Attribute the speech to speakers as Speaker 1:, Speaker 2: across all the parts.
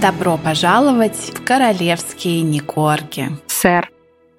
Speaker 1: Добро пожаловать в королевские Никорги.
Speaker 2: Сэр.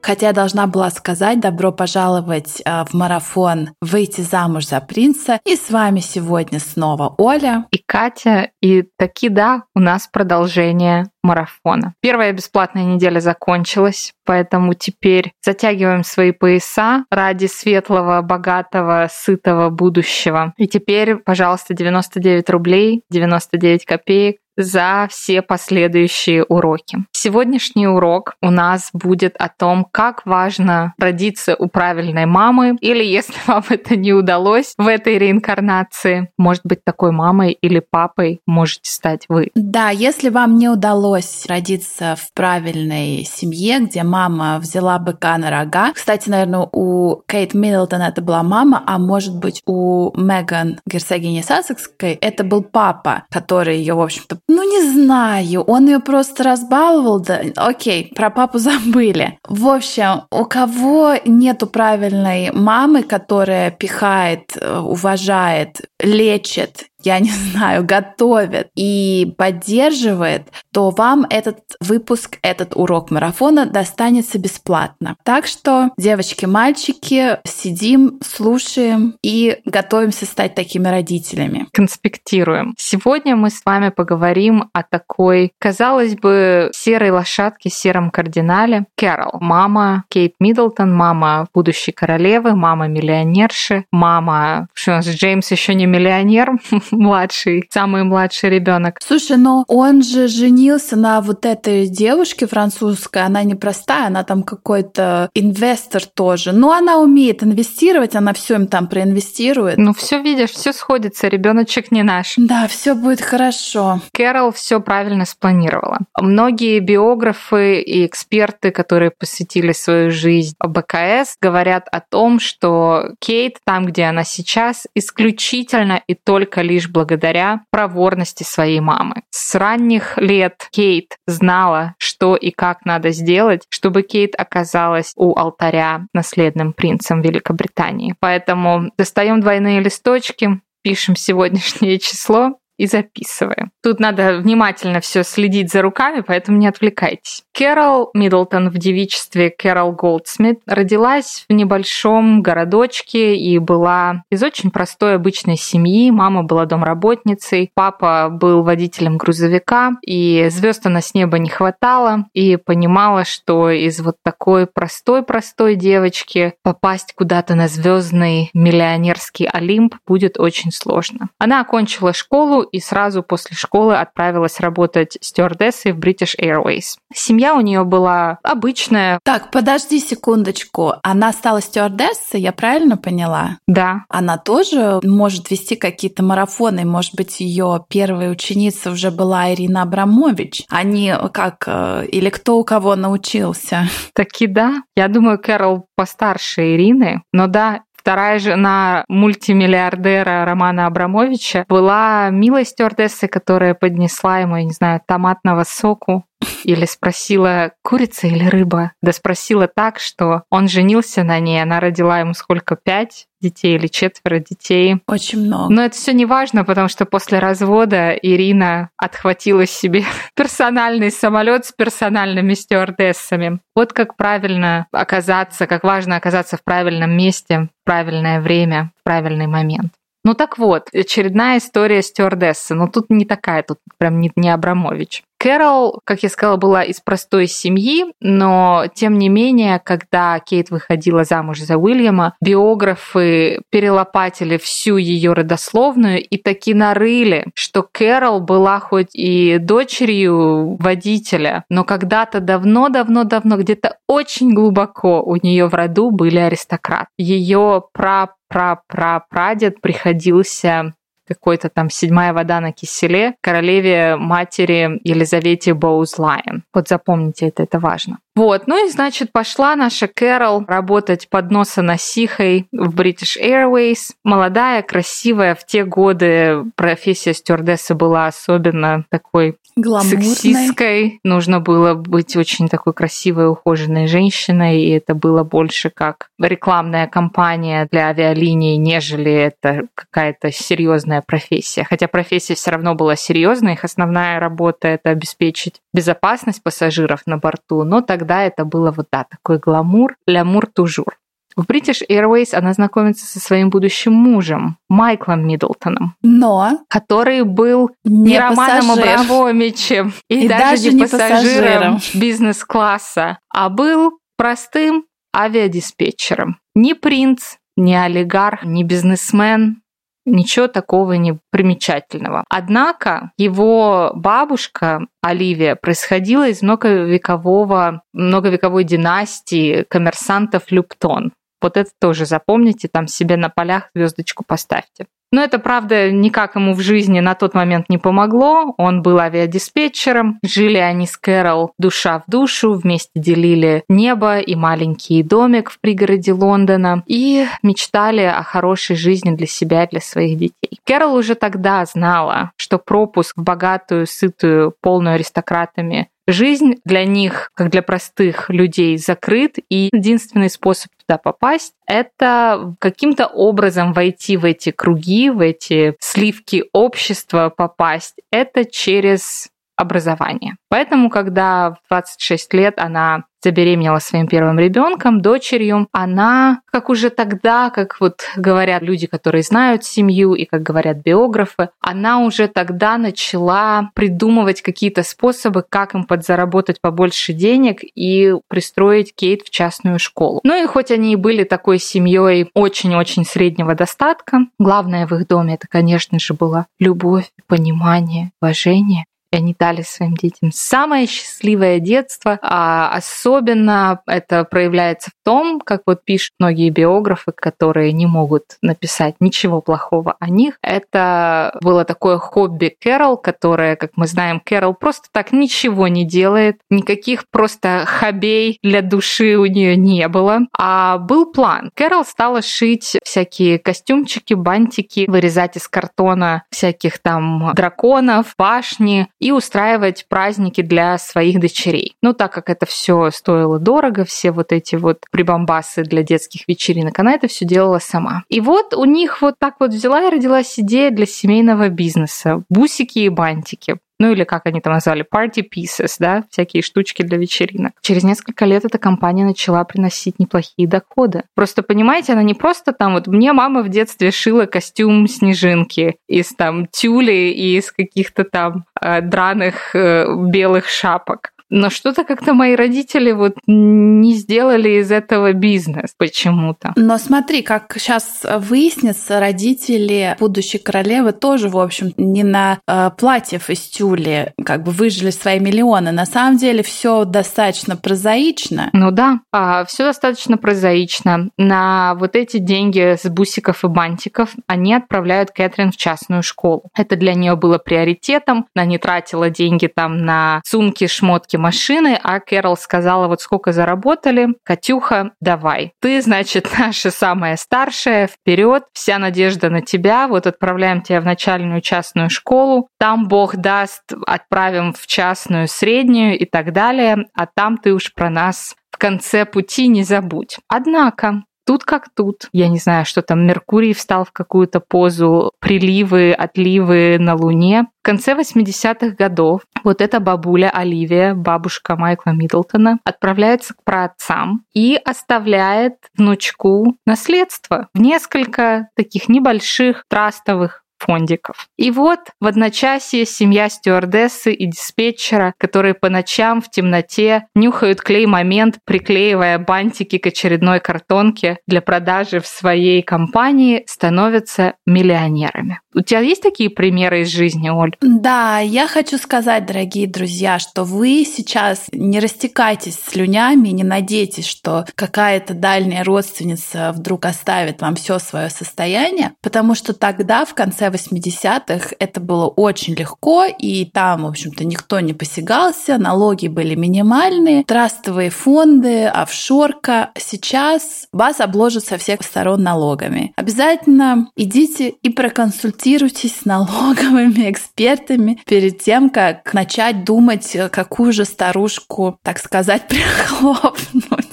Speaker 1: Хотя я должна была сказать добро пожаловать э, в марафон «Выйти замуж за принца». И с вами сегодня снова Оля.
Speaker 2: И Катя. И таки да, у нас продолжение марафона. Первая бесплатная неделя закончилась, поэтому теперь затягиваем свои пояса ради светлого, богатого, сытого будущего. И теперь, пожалуйста, 99 рублей, 99 копеек за все последующие уроки. Сегодняшний урок у нас будет о том, как важно родиться у правильной мамы, или если вам это не удалось в этой реинкарнации, может быть, такой мамой или папой можете стать вы.
Speaker 1: Да, если вам не удалось родиться в правильной семье, где мама взяла быка на рога. Кстати, наверное, у Кейт Миддлтон это была мама, а может быть, у Меган, герцогини Сассекской, это был папа, который ее, в общем-то, ну, не знаю, он ее просто разбаловал, да, окей, про папу забыли. В общем, у кого нету правильной мамы, которая пихает, э, уважает, лечит я не знаю, готовит и поддерживает, то вам этот выпуск, этот урок марафона достанется бесплатно. Так что, девочки, мальчики, сидим, слушаем и готовимся стать такими родителями.
Speaker 2: Конспектируем. Сегодня мы с вами поговорим о такой, казалось бы, серой лошадке, сером кардинале. Кэрол, мама Кейт Миддлтон, мама будущей королевы, мама миллионерши, мама... Что у нас Джеймс еще не миллионер, младший, самый младший ребенок.
Speaker 1: Слушай, но он же женился на вот этой девушке французской, она не простая, она там какой-то инвестор тоже. Но она умеет инвестировать, она все им там проинвестирует.
Speaker 2: Ну все видишь, все сходится, ребеночек не наш.
Speaker 1: Да, все будет хорошо.
Speaker 2: Кэрол все правильно спланировала. Многие биографы и эксперты, которые посвятили свою жизнь БКС, говорят о том, что Кейт там, где она сейчас, исключительно и только лишь благодаря проворности своей мамы. С ранних лет Кейт знала, что и как надо сделать, чтобы Кейт оказалась у алтаря наследным принцем Великобритании. Поэтому достаем двойные листочки, пишем сегодняшнее число и записываем. Тут надо внимательно все следить за руками, поэтому не отвлекайтесь. Кэрол Миддлтон в девичестве Кэрол Голдсмит родилась в небольшом городочке и была из очень простой обычной семьи. Мама была домработницей, папа был водителем грузовика, и звезд она с неба не хватала, и понимала, что из вот такой простой-простой девочки попасть куда-то на звездный миллионерский Олимп будет очень сложно. Она окончила школу и сразу после школы отправилась работать стюардессой в British Airways. Семья у нее была обычная.
Speaker 1: Так, подожди секундочку. Она стала стюардессой, я правильно поняла?
Speaker 2: Да.
Speaker 1: Она тоже может вести какие-то марафоны. Может быть, ее первая ученица уже была Ирина Абрамович. Они как... Э, или кто у кого научился?
Speaker 2: Таки да. Я думаю, Кэрол постарше Ирины. Но да, Вторая жена мультимиллиардера Романа Абрамовича была милой стюардессой, которая поднесла ему, я не знаю, томатного соку или спросила, курица или рыба. Да спросила так, что он женился на ней, она родила ему сколько, пять детей или четверо детей.
Speaker 1: Очень много.
Speaker 2: Но это все не важно, потому что после развода Ирина отхватила себе персональный самолет с персональными стюардессами. Вот как правильно оказаться, как важно оказаться в правильном месте, в правильное время, в правильный момент. Ну так вот, очередная история стюардессы. Но тут не такая, тут прям не, не Абрамович. Кэрол, как я сказала, была из простой семьи, но тем не менее, когда Кейт выходила замуж за Уильяма, биографы перелопатили всю ее родословную и таки нарыли, что Кэрол была хоть и дочерью водителя, но когда-то давно-давно-давно, где-то очень глубоко у нее в роду были аристократы. Ее пра пра пра прадед приходился какой-то там седьмая вода на киселе королеве матери Елизавете Боузлайн. Вот запомните это, это важно. Вот, ну и, значит, пошла наша Кэрол работать под носоносихой в British Airways. Молодая, красивая. В те годы профессия стюардессы была особенно такой
Speaker 1: Гламурной.
Speaker 2: сексистской. Нужно было быть очень такой красивой, ухоженной женщиной, и это было больше как рекламная кампания для авиалиний, нежели это какая-то серьезная профессия. Хотя профессия все равно была серьезной, их основная работа это обеспечить безопасность пассажиров на борту, но тогда это было вот да, такой гламур, лямур тужур. В British Airways она знакомится со своим будущим мужем, Майклом Миддлтоном.
Speaker 1: Но
Speaker 2: который был не, не Романом. Абрамовичем и, и даже, даже не пассажиром, пассажиром бизнес-класса, а был простым авиадиспетчером. Не принц, не олигарх, не бизнесмен, ничего такого не примечательного. Однако его бабушка Оливия происходила из многовекового, многовековой династии коммерсантов Люптон. Вот это тоже запомните, там себе на полях звездочку поставьте. Но это, правда, никак ему в жизни на тот момент не помогло. Он был авиадиспетчером. Жили они с Кэрол душа в душу, вместе делили небо и маленький домик в пригороде Лондона и мечтали о хорошей жизни для себя и для своих детей. Кэрол уже тогда знала, что пропуск в богатую, сытую, полную аристократами Жизнь для них, как для простых людей, закрыт, и единственный способ туда попасть — это каким-то образом войти в эти круги, в эти сливки общества попасть. Это через образование. Поэтому, когда в 26 лет она забеременела своим первым ребенком, дочерью, она, как уже тогда, как вот говорят люди, которые знают семью и как говорят биографы, она уже тогда начала придумывать какие-то способы, как им подзаработать побольше денег и пристроить Кейт в частную школу. Ну и хоть они и были такой семьей очень-очень среднего достатка, главное в их доме это, конечно же, была любовь, понимание, уважение и они дали своим детям самое счастливое детство. А особенно это проявляется том, как вот пишут многие биографы, которые не могут написать ничего плохого о них. Это было такое хобби Кэрол, которое, как мы знаем, Кэрол просто так ничего не делает, никаких просто хобей для души у нее не было. А был план. Кэрол стала шить всякие костюмчики, бантики, вырезать из картона всяких там драконов, башни и устраивать праздники для своих дочерей. Ну, так как это все стоило дорого, все вот эти вот прибамбасы для детских вечеринок, она это все делала сама. И вот у них вот так вот взяла и родилась идея для семейного бизнеса. Бусики и бантики ну или как они там назвали, party pieces, да, всякие штучки для вечеринок. Через несколько лет эта компания начала приносить неплохие доходы. Просто понимаете, она не просто там, вот мне мама в детстве шила костюм снежинки из там тюли и из каких-то там э, драных э, белых шапок. Но что-то как-то мои родители вот не сделали из этого бизнес почему-то.
Speaker 1: Но смотри, как сейчас выяснится, родители будущей королевы тоже, в общем, не на э, платьев из тюли как бы выжили свои миллионы. На самом деле все достаточно прозаично.
Speaker 2: Ну да, а, все достаточно прозаично. На вот эти деньги с бусиков и бантиков они отправляют Кэтрин в частную школу. Это для нее было приоритетом. Она не тратила деньги там на сумки, шмотки, машины, а Кэрол сказала, вот сколько заработали, Катюха, давай. Ты, значит, наша самая старшая, вперед, вся надежда на тебя, вот отправляем тебя в начальную частную школу, там Бог даст, отправим в частную среднюю и так далее, а там ты уж про нас в конце пути не забудь. Однако Тут как тут. Я не знаю, что там Меркурий встал в какую-то позу, приливы, отливы на Луне. В конце 80-х годов вот эта бабуля Оливия, бабушка Майкла Миддлтона, отправляется к праотцам и оставляет внучку наследство в несколько таких небольших трастовых фондиков. И вот в одночасье семья стюардессы и диспетчера, которые по ночам в темноте нюхают клей-момент, приклеивая бантики к очередной картонке для продажи в своей компании, становятся миллионерами. У тебя есть такие примеры из жизни, Оль?
Speaker 1: Да, я хочу сказать, дорогие друзья, что вы сейчас не растекайтесь слюнями, не надейтесь, что какая-то дальняя родственница вдруг оставит вам все свое состояние, потому что тогда в конце 80-х это было очень легко, и там, в общем-то, никто не посягался, налоги были минимальные, трастовые фонды, офшорка. Сейчас вас обложат со всех сторон налогами. Обязательно идите и проконсультируйтесь с налоговыми экспертами перед тем, как начать думать, какую же старушку, так сказать, прихлопнуть.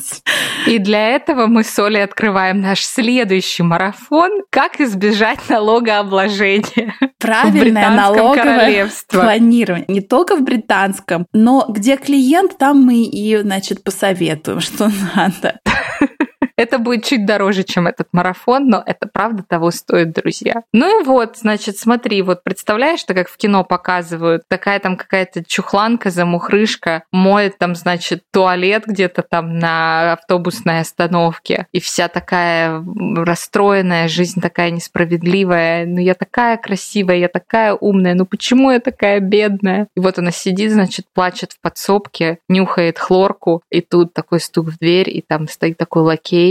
Speaker 2: И для этого мы с Олей открываем наш следующий марафон «Как избежать налогообложения».
Speaker 1: Правильное налоговое планирование. Не только в британском, но где клиент, там мы и, значит, посоветуем, что надо.
Speaker 2: Это будет чуть дороже, чем этот марафон, но это правда того стоит, друзья. Ну и вот, значит, смотри, вот представляешь, что как в кино показывают, такая там какая-то чухланка, замухрышка, моет там, значит, туалет где-то там на автобусной остановке, и вся такая расстроенная, жизнь такая несправедливая, ну я такая красивая, я такая умная, ну почему я такая бедная? И вот она сидит, значит, плачет в подсобке, нюхает хлорку, и тут такой стук в дверь, и там стоит такой лакей,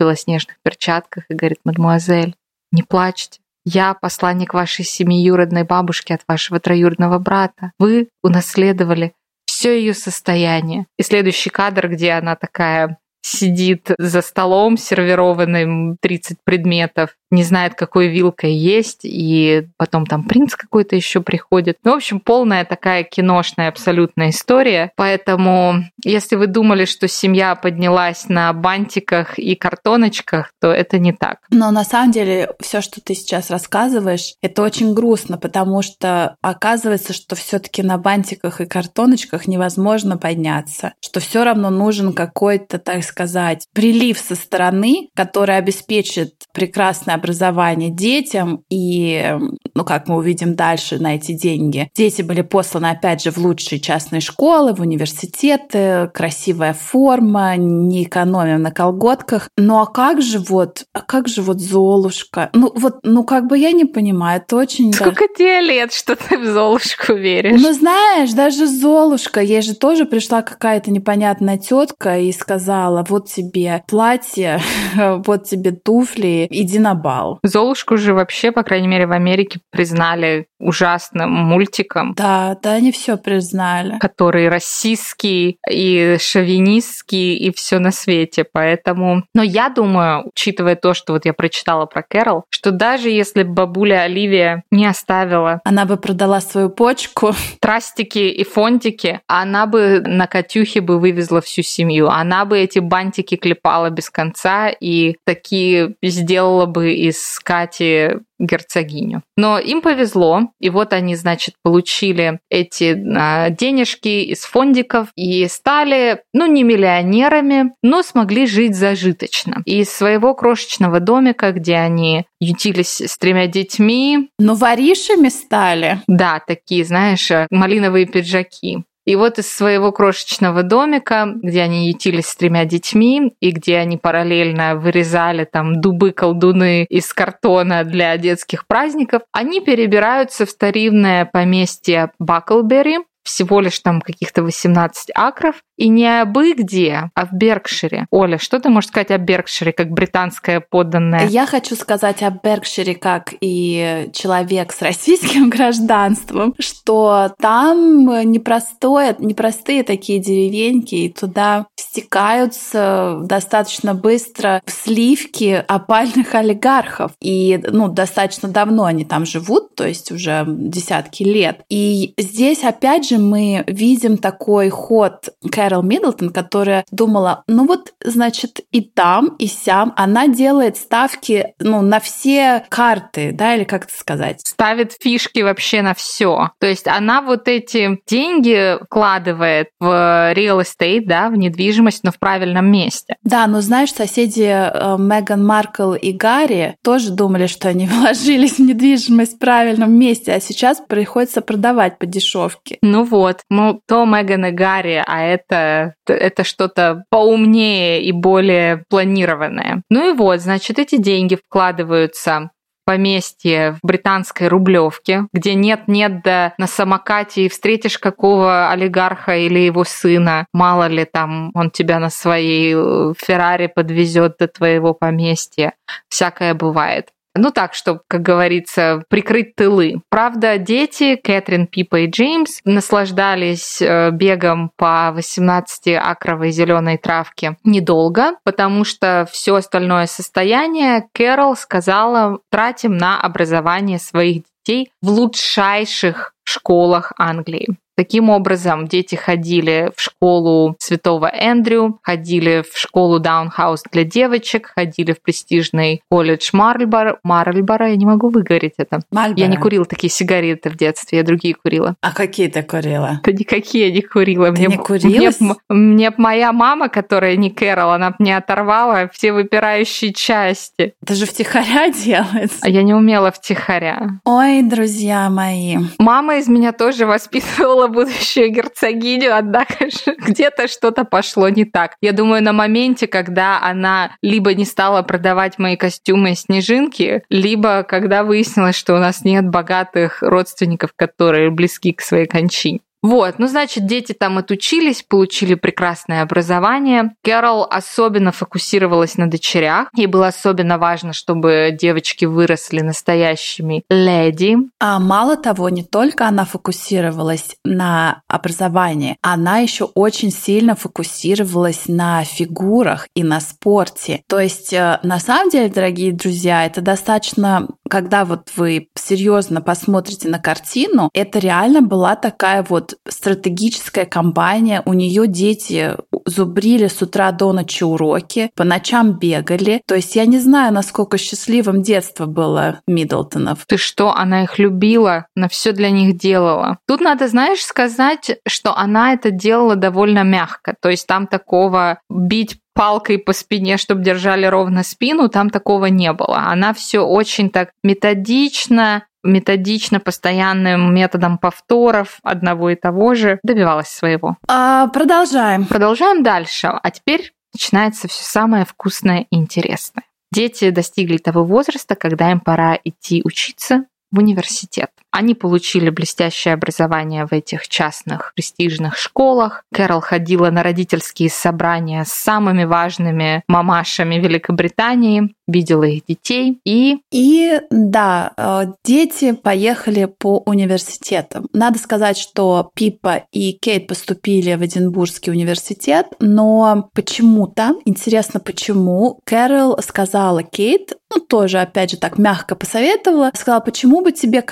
Speaker 2: белоснежных перчатках и говорит, мадемуазель, не плачьте. Я посланник вашей семиюродной бабушки от вашего троюродного брата. Вы унаследовали все ее состояние. И следующий кадр, где она такая сидит за столом, сервированным 30 предметов, не знает, какой вилкой есть, и потом там принц какой-то еще приходит. Ну, в общем, полная такая киношная абсолютная история. Поэтому, если вы думали, что семья поднялась на бантиках и картоночках, то это не так.
Speaker 1: Но на самом деле все, что ты сейчас рассказываешь, это очень грустно, потому что оказывается, что все-таки на бантиках и картоночках невозможно подняться, что все равно нужен какой-то, так сказать, прилив со стороны, который обеспечит прекрасное образование детям, и, ну, как мы увидим дальше на эти деньги, дети были посланы, опять же, в лучшие частные школы, в университеты, красивая форма, не экономим на колготках. Ну, а как же вот, а как же вот Золушка? Ну, вот, ну, как бы я не понимаю, это очень...
Speaker 2: Сколько да... тебе лет, что ты в Золушку веришь?
Speaker 1: Ну, знаешь, даже Золушка, ей же тоже пришла какая-то непонятная тетка и сказала, вот тебе платье, вот тебе туфли, иди на бал.
Speaker 2: Золушку же вообще, по крайней мере, в Америке признали ужасным мультиком.
Speaker 1: Да, да, они все признали.
Speaker 2: Который расистский и шовинистский и все на свете, поэтому... Но я думаю, учитывая то, что вот я прочитала про Кэрол, что даже если бабуля Оливия не оставила...
Speaker 1: Она бы продала свою почку.
Speaker 2: Трастики и фонтики, она бы на Катюхе бы вывезла всю семью. Она бы эти бантики клепала без конца и такие сделала бы из Кати герцогиню. Но им повезло, и вот они, значит, получили эти а, денежки из фондиков и стали, ну, не миллионерами, но смогли жить зажиточно. Из своего крошечного домика, где они ютились с тремя детьми.
Speaker 1: Но воришами стали.
Speaker 2: Да, такие, знаешь, малиновые пиджаки. И вот из своего крошечного домика, где они ютились с тремя детьми, и где они параллельно вырезали там дубы-колдуны из картона для детских праздников, они перебираются в старинное поместье Баклбери, всего лишь там каких-то 18 акров, и не абы где, а в Беркшире. Оля, что ты можешь сказать о Беркшире как британская подданная?
Speaker 1: Я хочу сказать о Беркшире как и человек с российским гражданством, что там непростое, непростые такие деревеньки, и туда стекаются достаточно быстро сливки опальных олигархов. И ну, достаточно давно они там живут, то есть уже десятки лет. И здесь, опять же, мы видим такой ход Кэрол Миддлтон, которая думала, ну вот, значит, и там, и сям она делает ставки ну, на все карты, да, или как это сказать?
Speaker 2: Ставит фишки вообще на все. То есть она вот эти деньги вкладывает в real estate, да, в недвижимость, но в правильном месте.
Speaker 1: Да, но знаешь, соседи э, Меган Маркл и Гарри тоже думали, что они вложились в недвижимость в правильном месте, а сейчас приходится продавать по дешевке.
Speaker 2: Ну вот, ну то Меган и Гарри, а это это, что-то поумнее и более планированное. Ну и вот, значит, эти деньги вкладываются поместье в британской Рублевке, где нет-нет да на самокате и встретишь какого олигарха или его сына. Мало ли там он тебя на своей э, Феррари подвезет до твоего поместья. Всякое бывает. Ну так, чтобы, как говорится, прикрыть тылы. Правда, дети, Кэтрин, Пипа и Джеймс, наслаждались э, бегом по 18-акровой зеленой травке недолго, потому что все остальное состояние Кэрол сказала тратим на образование своих детей в лучшайших школах Англии. Таким образом, дети ходили в школу Святого Эндрю, ходили в школу Даунхаус для девочек, ходили в престижный колледж Марльборо. Марльборо, я не могу выговорить это.
Speaker 1: Мальборо.
Speaker 2: Я не курила такие сигареты в детстве, я другие курила.
Speaker 1: А какие ты курила?
Speaker 2: Да никакие не курила.
Speaker 1: Ты
Speaker 2: мне,
Speaker 1: не курила?
Speaker 2: Мне, мне моя мама, которая не Кэрол, она мне оторвала все выпирающие части.
Speaker 1: Это же втихаря делается.
Speaker 2: А я не умела втихаря.
Speaker 1: Ой, друзья мои.
Speaker 2: Мама из меня тоже воспитывала будущую герцогиню, однако же где-то что-то пошло не так. Я думаю, на моменте, когда она либо не стала продавать мои костюмы снежинки, либо когда выяснилось, что у нас нет богатых родственников, которые близки к своей кончине. Вот, ну, значит, дети там отучились, получили прекрасное образование. Кэрол особенно фокусировалась на дочерях. Ей было особенно важно, чтобы девочки выросли настоящими леди.
Speaker 1: А мало того, не только она фокусировалась на образовании, она еще очень сильно фокусировалась на фигурах и на спорте. То есть, э, на самом деле, дорогие друзья, это достаточно, когда вот вы серьезно посмотрите на картину, это реально была такая вот стратегическая компания. У нее дети зубрили с утра до ночи уроки, по ночам бегали. То есть я не знаю, насколько счастливым детство было Миддлтонов.
Speaker 2: Ты что, она их любила, она все для них делала. Тут надо, знаешь, сказать, что она это делала довольно мягко. То есть там такого бить палкой по спине, чтобы держали ровно спину, там такого не было. Она все очень так методично, методично, постоянным методом повторов одного и того же добивалась своего.
Speaker 1: А, продолжаем.
Speaker 2: Продолжаем дальше. А теперь начинается все самое вкусное и интересное. Дети достигли того возраста, когда им пора идти учиться в университет. Они получили блестящее образование в этих частных престижных школах. Кэрол ходила на родительские собрания с самыми важными мамашами Великобритании, видела их детей и...
Speaker 1: И да, э, дети поехали по университетам. Надо сказать, что Пипа и Кейт поступили в Эдинбургский университет, но почему-то, интересно почему, Кэрол сказала Кейт, ну тоже опять же так мягко посоветовала, сказала, почему бы тебе,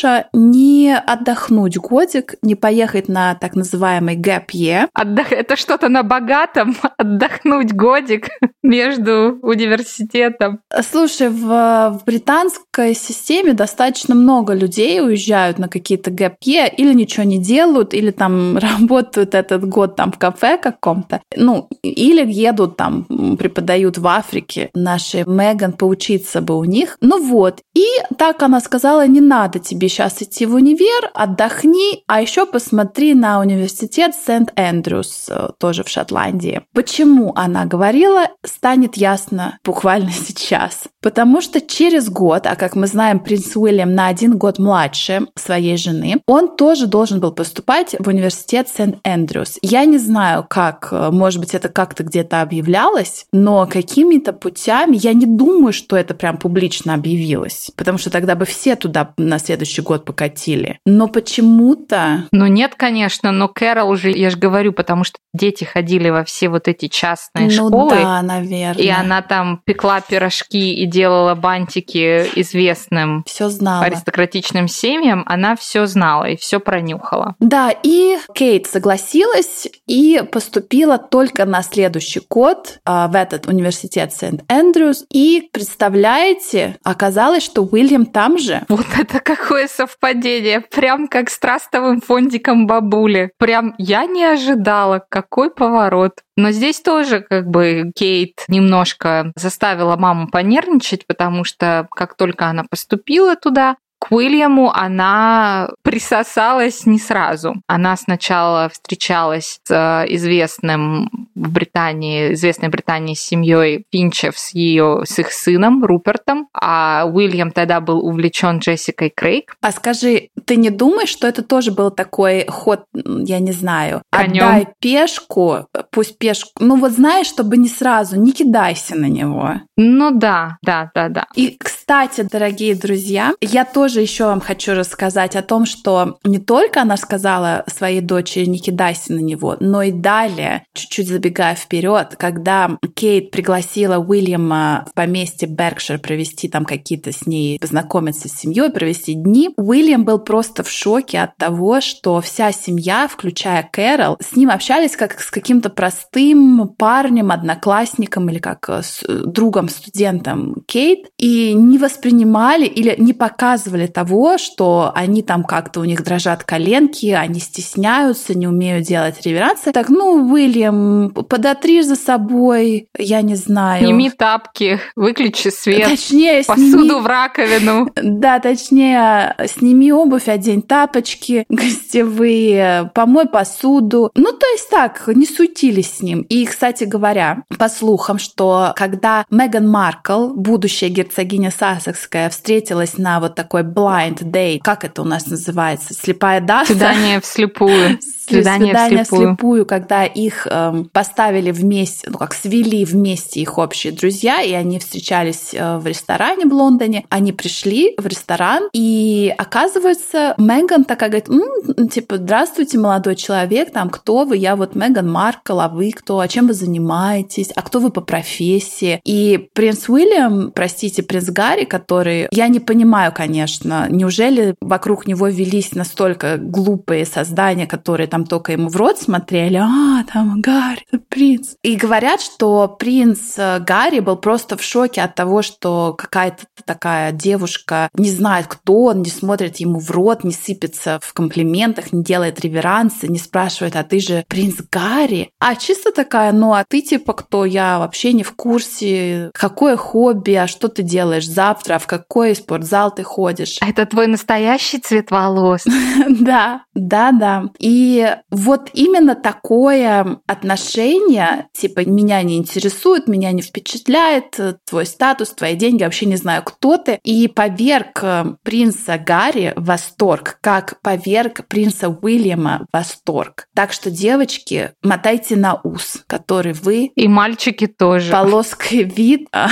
Speaker 1: Катюша, не отдохнуть годик, не поехать на так называемый gap year.
Speaker 2: Отдох... Это что-то на богатом, отдохнуть годик между университетом.
Speaker 1: Слушай, в, в британской системе достаточно много людей уезжают на какие-то gap year или ничего не делают, или там работают этот год там в кафе каком-то, ну, или едут там, преподают в Африке. Наши Меган поучиться бы у них. Ну вот. И так она сказала, не надо тебе сейчас идти в универ, отдохни, а еще посмотри на университет Сент-Эндрюс, э, тоже в Шотландии. Почему она говорила, станет ясно буквально сейчас. Потому что через год, а как мы знаем, принц Уильям на один год младше своей жены, он тоже должен был поступать в университет Сент-Эндрюс. Я не знаю, как, э, может быть, это как-то где-то объявлялось, но какими-то путями, я не думаю, что это прям публично объявилось, потому что тогда бы все туда на следующий год покатили. Но почему-то...
Speaker 2: Ну нет, конечно, но Кэрол уже, я же говорю, потому что дети ходили во все вот эти частные
Speaker 1: ну,
Speaker 2: школы.
Speaker 1: да, наверное.
Speaker 2: И она там пекла пирожки и делала бантики известным
Speaker 1: все знала.
Speaker 2: аристократичным семьям, она все знала и все пронюхала.
Speaker 1: Да, и Кейт согласилась и поступила только на следующий год а, в этот университет Сент-Эндрюс. И представляете, оказалось, что Уильям там же.
Speaker 2: Вот это какое совпадение, прям как с трастовым фондиком бабули. Прям я не ожидала, какой поворот. Но здесь тоже как бы Кейт немножко заставила маму понервничать, потому что как только она поступила туда, Уильяму она присосалась не сразу. Она сначала встречалась с э, известным в Британии, известной Британии семьей Финчев с ее с их сыном Рупертом, а Уильям тогда был увлечен Джессикой Крейг.
Speaker 1: А скажи, ты не думаешь, что это тоже был такой ход, я не знаю,
Speaker 2: Конем.
Speaker 1: отдай пешку, пусть пешку, ну вот знаешь, чтобы не сразу, не кидайся на него.
Speaker 2: Ну да, да, да, да.
Speaker 1: И, кстати, кстати, дорогие друзья, я тоже еще вам хочу рассказать о том, что не только она сказала своей дочери не кидайся на него, но и далее, чуть-чуть забегая вперед, когда Кейт пригласила Уильяма в поместье Беркшир провести там какие-то с ней, познакомиться с семьей, провести дни, Уильям был просто в шоке от того, что вся семья, включая Кэрол, с ним общались как с каким-то простым парнем, одноклассником или как с другом, студентом Кейт, и не воспринимали или не показывали того, что они там как-то у них дрожат коленки, они стесняются, не умеют делать реверансы. Так, ну, Уильям, подотри за собой, я не знаю.
Speaker 2: Сними тапки, выключи свет.
Speaker 1: Точнее,
Speaker 2: посуду
Speaker 1: сними...
Speaker 2: в раковину.
Speaker 1: Да, точнее, сними обувь, одень тапочки гостевые, помой посуду. Ну, то есть так, не суетились с ним. И, кстати говоря, по слухам, что когда Меган Маркл, будущая герцогиня Сассекская, встретилась на вот такой blind date, как это у нас называется, слепая дата?
Speaker 2: Свидание вслепую.
Speaker 1: Свидание, свидание вслепую. вслепую, когда их эм, поставили вместе, ну как свели вместе их общие друзья, и они встречались э, в ресторане в Лондоне. Они пришли в ресторан, и оказывается, Меган такая говорит, М, типа, здравствуйте, молодой человек, там, кто вы? Я вот Меган Маркл, а вы кто? А чем вы занимаетесь? А кто вы по профессии? И принц Уильям, простите, принц Гарри, который, я не понимаю, конечно, неужели вокруг него велись настолько глупые создания, которые там только ему в рот смотрели, а, там Гарри, принц. И говорят, что принц э, Гарри был просто в шоке от того, что какая-то такая девушка не знает, кто он, не смотрит ему в рот, не сыпется в комплиментах, не делает реверансы, не спрашивает, а ты же принц Гарри? А чисто такая, ну а ты типа кто? Я вообще не в курсе. Какое хобби? А что ты делаешь завтра? А в какой спортзал ты ходишь?
Speaker 2: Это твой настоящий цвет волос?
Speaker 1: Да, да, да. И вот именно такое отношение, типа, меня не интересует, меня не впечатляет, твой статус, твои деньги, вообще не знаю, кто ты. И поверг э, принца Гарри в восторг, как поверг принца Уильяма восторг. Так что, девочки, мотайте на ус, который вы...
Speaker 2: И мальчики тоже.
Speaker 1: Полоской вид... А,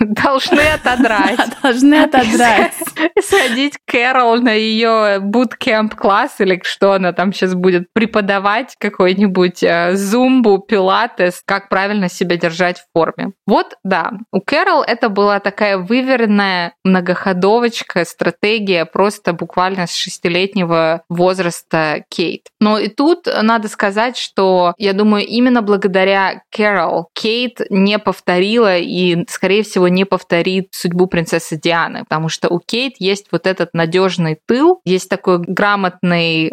Speaker 2: Должны отодрать.
Speaker 1: Должны отодрать.
Speaker 2: Садить Кэрол на ее буткемп класс или что она там сейчас будет преподавать, какой-нибудь э, зумбу, пилатес, как правильно себя держать в форме. Вот, да, у Кэрол это была такая выверенная многоходовочка, стратегия просто буквально с шестилетнего возраста Кейт. Но и тут надо сказать, что я думаю, именно благодаря Кэрол Кейт не повторила и, скорее всего, не повторит судьбу принцессы Дианы, потому что у Кейт есть вот этот надежный тыл, есть такой грамотный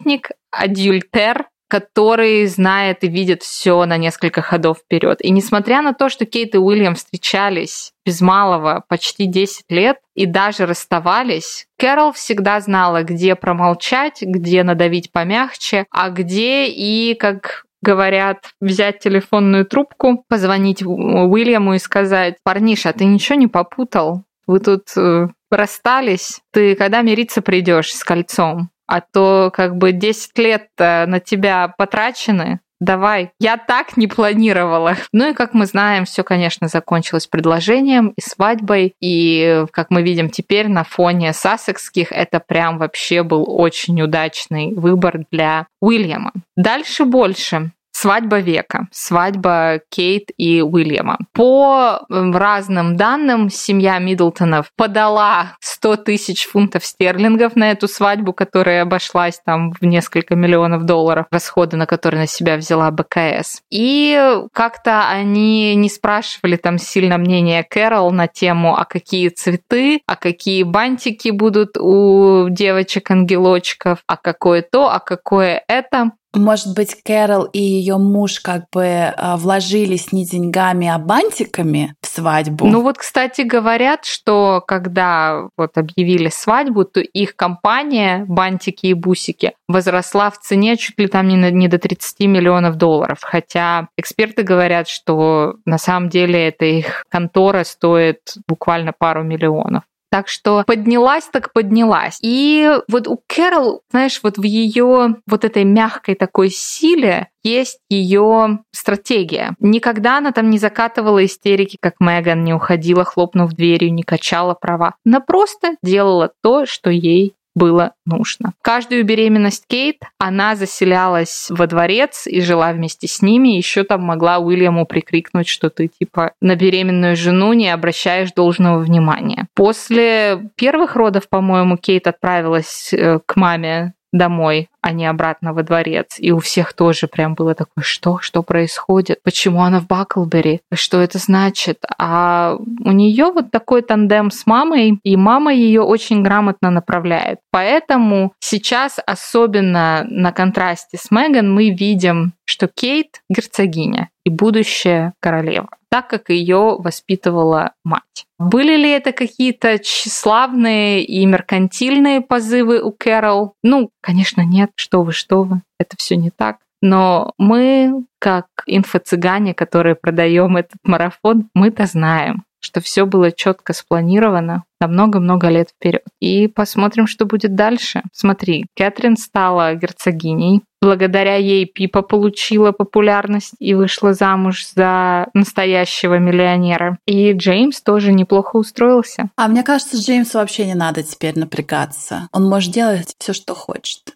Speaker 2: советник, адюльтер, который знает и видит все на несколько ходов вперед. И несмотря на то, что Кейт и Уильям встречались без малого почти 10 лет и даже расставались, Кэрол всегда знала, где промолчать, где надавить помягче, а где и, как говорят, взять телефонную трубку, позвонить Уильяму и сказать, парниша, ты ничего не попутал? Вы тут э, расстались, ты когда мириться придешь с кольцом? А то как бы 10 лет на тебя потрачены, давай. Я так не планировала. Ну и, как мы знаем, все, конечно, закончилось предложением и свадьбой. И, как мы видим теперь на фоне сассекских, это прям вообще был очень удачный выбор для Уильяма. Дальше больше. Свадьба века, свадьба Кейт и Уильяма. По разным данным, семья Миддлтонов подала 100 тысяч фунтов стерлингов на эту свадьбу, которая обошлась там в несколько миллионов долларов, расходы на которые на себя взяла БКС. И как-то они не спрашивали там сильно мнения Кэрол на тему, а какие цветы, а какие бантики будут у девочек-ангелочков, а какое то, а какое это.
Speaker 1: Может быть, Кэрол и ее муж как бы а, вложились не деньгами, а бантиками в свадьбу.
Speaker 2: Ну вот, кстати, говорят, что когда вот объявили свадьбу, то их компания «Бантики и бусики» возросла в цене чуть ли там не, на, не до 30 миллионов долларов. Хотя эксперты говорят, что на самом деле эта их контора стоит буквально пару миллионов. Так что поднялась так поднялась. И вот у Кэрол, знаешь, вот в ее вот этой мягкой такой силе есть ее стратегия. Никогда она там не закатывала истерики, как Меган, не уходила, хлопнув дверью, не качала права. Она просто делала то, что ей было нужно. Каждую беременность Кейт она заселялась во дворец и жила вместе с ними. Еще там могла Уильяму прикрикнуть, что ты типа на беременную жену не обращаешь должного внимания. После первых родов, по-моему, Кейт отправилась э, к маме домой, а не обратно во дворец. И у всех тоже прям было такое, что, что происходит? Почему она в Баклбери? Что это значит? А у нее вот такой тандем с мамой, и мама ее очень грамотно направляет. Поэтому сейчас, особенно на контрасте с Меган, мы видим, что Кейт герцогиня и будущая королева так, как ее воспитывала мать. Были ли это какие-то тщеславные и меркантильные позывы у Кэрол? Ну, конечно, нет. Что вы, что вы. Это все не так. Но мы, как инфо-цыгане, которые продаем этот марафон, мы-то знаем, что все было четко спланировано на много-много лет вперед. И посмотрим, что будет дальше. Смотри, Кэтрин стала герцогиней. Благодаря ей Пипа получила популярность и вышла замуж за настоящего миллионера. И Джеймс тоже неплохо устроился.
Speaker 1: А мне кажется, Джеймсу вообще не надо теперь напрягаться. Он может делать все, что хочет.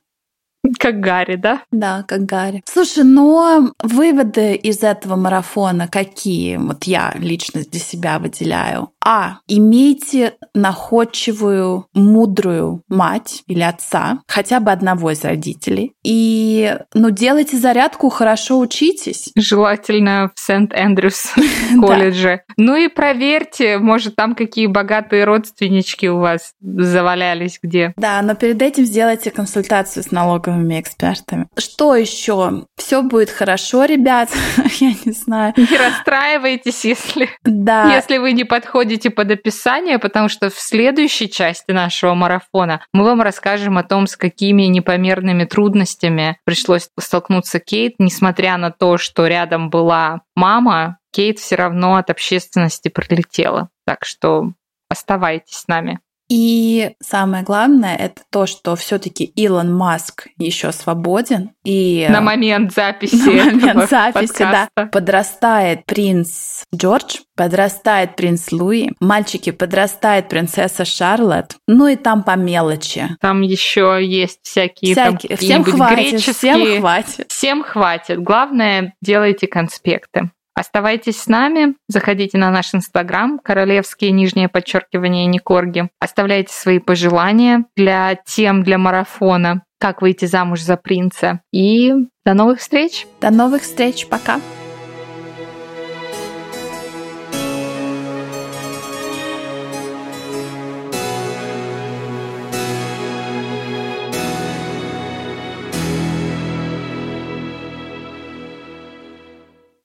Speaker 2: Как Гарри, да?
Speaker 1: Да, как Гарри. Слушай, но выводы из этого марафона какие? Вот я лично для себя выделяю. А. Имейте находчивую, мудрую мать или отца, хотя бы одного из родителей. И, ну, делайте зарядку, хорошо учитесь.
Speaker 2: Желательно в Сент-Эндрюс колледже. Ну и проверьте, может, там какие богатые родственнички у вас завалялись где.
Speaker 1: Да, но перед этим сделайте консультацию с налоговыми экспертами. Что еще? Все будет хорошо, ребят. Я не знаю.
Speaker 2: Не расстраивайтесь, если,
Speaker 1: да.
Speaker 2: если вы не подходите подходите под описание, потому что в следующей части нашего марафона мы вам расскажем о том, с какими непомерными трудностями пришлось столкнуться Кейт, несмотря на то, что рядом была мама, Кейт все равно от общественности пролетела. Так что оставайтесь с нами.
Speaker 1: И самое главное это то, что все-таки Илон Маск еще свободен. И
Speaker 2: на момент записи.
Speaker 1: На момент записи, подкаста. да. Подрастает принц Джордж, подрастает принц Луи, мальчики подрастает принцесса Шарлотт, ну и там по мелочи.
Speaker 2: Там еще есть всякие,
Speaker 1: всякие.
Speaker 2: там
Speaker 1: всем хватит,
Speaker 2: греческие.
Speaker 1: Всем хватит.
Speaker 2: Всем хватит. Главное, делайте конспекты. Оставайтесь с нами, заходите на наш инстаграм, королевские нижнее подчеркивание Никорги. Оставляйте свои пожелания для тем для марафона, как выйти замуж за принца. И до новых встреч!
Speaker 1: До новых встреч, пока!